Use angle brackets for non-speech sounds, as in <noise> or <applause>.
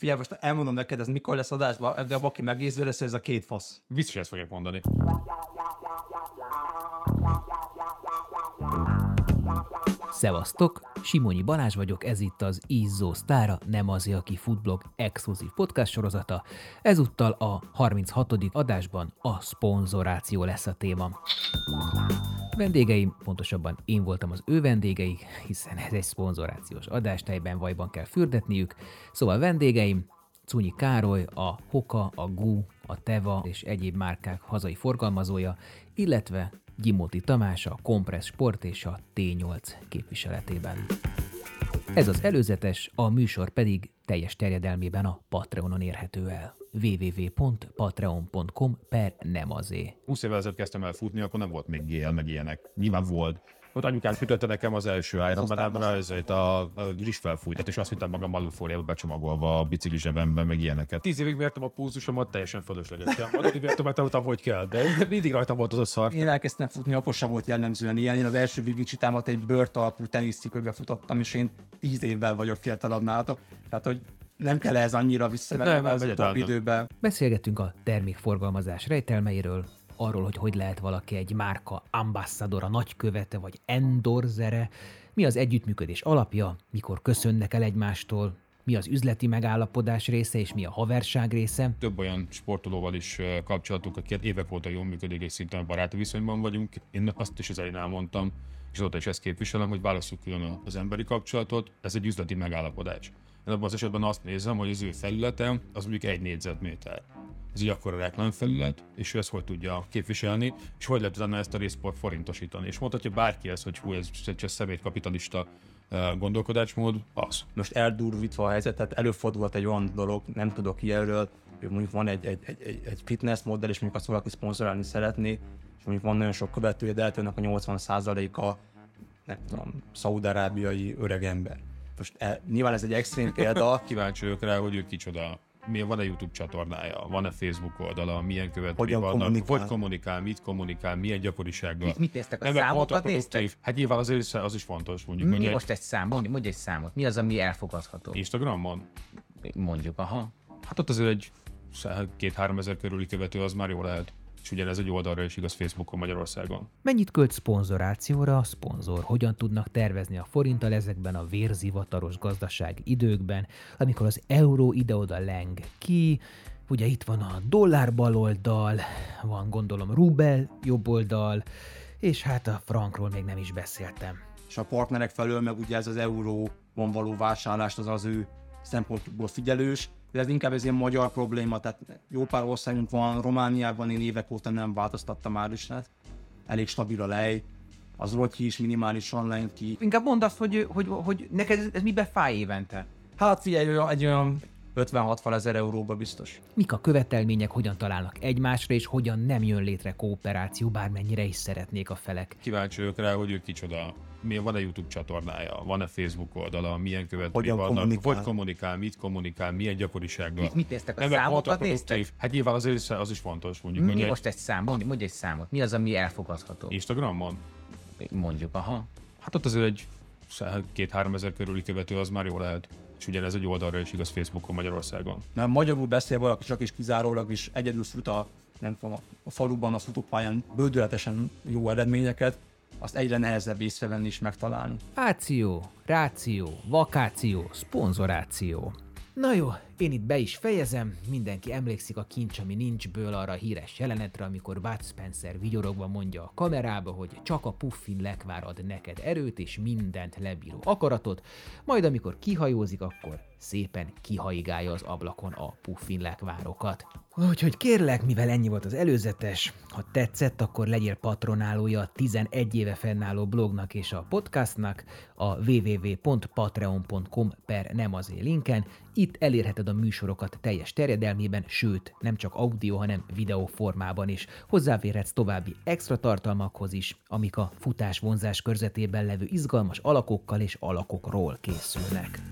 Figyelj, most elmondom neked, ez mikor lesz adásban, de aki megézve lesz, ez a két fasz. Biztos ezt fogják mondani. Szevasztok! Simonyi Balázs vagyok, ez itt az Izzó Sztára, nem az, aki futblog exkluzív podcast sorozata. Ezúttal a 36. adásban a szponzoráció lesz a téma. Vendégeim, pontosabban én voltam az ő vendégeik, hiszen ez egy szponzorációs adás, tejben vajban kell fürdetniük. Szóval vendégeim, Cunyi Károly, a Hoka, a Gu, a Teva és egyéb márkák hazai forgalmazója, illetve Gyimóti Tamás a Kompress Sport és a T8 képviseletében. Ez az előzetes, a műsor pedig teljes terjedelmében a Patreonon érhető el. www.patreon.com per nem azé. 20 évvel ezelőtt kezdtem el futni, akkor nem volt még GL, meg ilyenek. Nyilván volt. Ott anyukám sütötte nekem az első Ironman-ában ezért a, a rizsfelfújtat, és azt hittem magam alufóliába becsomagolva a bicikli zsebembe, meg ilyeneket. Tíz évig mértem a pulzusomat, teljesen fölöslegesen. Addig mértem, mert tanultam, hogy kell, de mindig rajtam volt az a szar. Én elkezdtem futni, akkor sem volt jellemzően ilyen. Én az első végigcsitámat egy bört alapú teniszcipőbe futottam, és én tíz évvel vagyok fiatalabb nálatok. Tehát, hogy nem kell ez annyira visszamenni az utóbbi időben. Beszélgetünk a termékforgalmazás rejtelmeiről, arról, hogy hogy lehet valaki egy márka ambassadora, nagykövete vagy endorzere, mi az együttműködés alapja, mikor köszönnek el egymástól, mi az üzleti megállapodás része és mi a haverság része. Több olyan sportolóval is kapcsolatunk, akik évek óta jól működik, és szinte baráti viszonyban vagyunk. Én azt is az elején elmondtam, és azóta is ezt képviselem, hogy válasszuk külön az emberi kapcsolatot, ez egy üzleti megállapodás. Én abban az esetben azt nézem, hogy az ő felületem az mondjuk egy négyzetméter. Ez egy akkora reklámfelület, és ő ezt hogy tudja képviselni, és hogy lehet utána ezt a részport forintosítani. És mondhatja bárki ezt, hogy hú, ez egy szemétkapitalista ö, gondolkodásmód, az. Most eldurvítva a helyzetet, előfordulhat egy olyan dolog, nem tudok ilyenről, mondjuk van egy, egy, egy, egy, fitness modell, és mondjuk azt valaki szponzorálni szeretné, és mondjuk van nagyon sok követője, de annak a 80%-a nem tudom, szaudarábiai öreg ember. Most e, nyilván ez egy extrém <laughs> példa, Kíváncsi vagyok rá, hogy ő kicsoda. Milyen, van-e YouTube csatornája, van-e Facebook oldala, milyen követői vannak, kommunikál? hogy kommunikál, mit kommunikál, milyen gyakorisággal. Mit- mit néztek, a Nem, számokat mondtak, néztek? Hát nyilván az, is- az is fontos, mondjuk, Mi hogy most egy szám? Mondj, mondj egy számot. Mi az, ami elfogadható? Instagramon. Mondjuk, aha. Hát ott azért egy két-három ezer körüli követő az már jó lehet. És ugyanez egy oldalra is igaz Facebookon Magyarországon. Mennyit költ szponzorációra a szponzor? Hogyan tudnak tervezni a forinttal ezekben a vérzivataros gazdaság időkben, amikor az euró ide-oda leng ki, ugye itt van a dollár baloldal, van gondolom rubel jobb oldal, és hát a frankról még nem is beszéltem. és a partnerek felől meg ugye ez az euróban való vásárlást az az ő szempontból figyelős, de ez inkább ez ilyen magyar probléma, tehát jó pár országunk van, Romániában én évek óta nem változtattam már is, hát elég stabil a lej, az rotyi is minimálisan lejnt ki. Inkább mondd azt, hogy, hogy, hogy neked ez, ez mibe fáj évente? Hát figyelj, egy olyan 50-60 ezer euróba biztos. Mik a követelmények, hogyan találnak egymásra, és hogyan nem jön létre kooperáció, bármennyire is szeretnék a felek. Kíváncsi vagyok rá, hogy ő kicsoda. Milyen, van-e YouTube csatornája, van-e Facebook oldala, milyen Hogyan vannak, kommunikál? hogy kommunikál, mit kommunikál, milyen gyakorisággal. Mit- mit néztek, a Nem, számokat néztek? Hát nyilván az is, az is fontos, mondjuk, Mi egy most egy szám? Mondj, mondj egy számot. Mi az, ami elfogadható? Instagramon. Mondjuk, aha. Hát ott azért egy két-három ezer körüli követő az már jó lehet. És ugyanez egy oldalra is igaz Facebookon Magyarországon. Mert magyarul beszél valaki csak is kizárólag is egyedül fut a, nem tudom, a faluban, a futópályán bődületesen jó eredményeket, azt egyre nehezebb észrevenni és megtalálni. Áció, ráció, vakáció, szponzoráció. Na jó, én itt be is fejezem, mindenki emlékszik a kincs, ami nincsből arra híres jelenetre, amikor Bud Spencer vigyorogva mondja a kamerába, hogy csak a puffin lekvár ad neked erőt és mindent lebíró akaratot, majd amikor kihajózik, akkor szépen kihaigálja az ablakon a puffin lekvárokat. Úgyhogy kérlek, mivel ennyi volt az előzetes, ha tetszett, akkor legyél patronálója a 11 éve fennálló blognak és a podcastnak a www.patreon.com per nem linken. Itt elérheted a műsorokat teljes terjedelmében, sőt, nem csak audio, hanem videó formában is. Hozzáférhetsz további extra tartalmakhoz is, amik a futás vonzás körzetében levő izgalmas alakokkal és alakokról készülnek.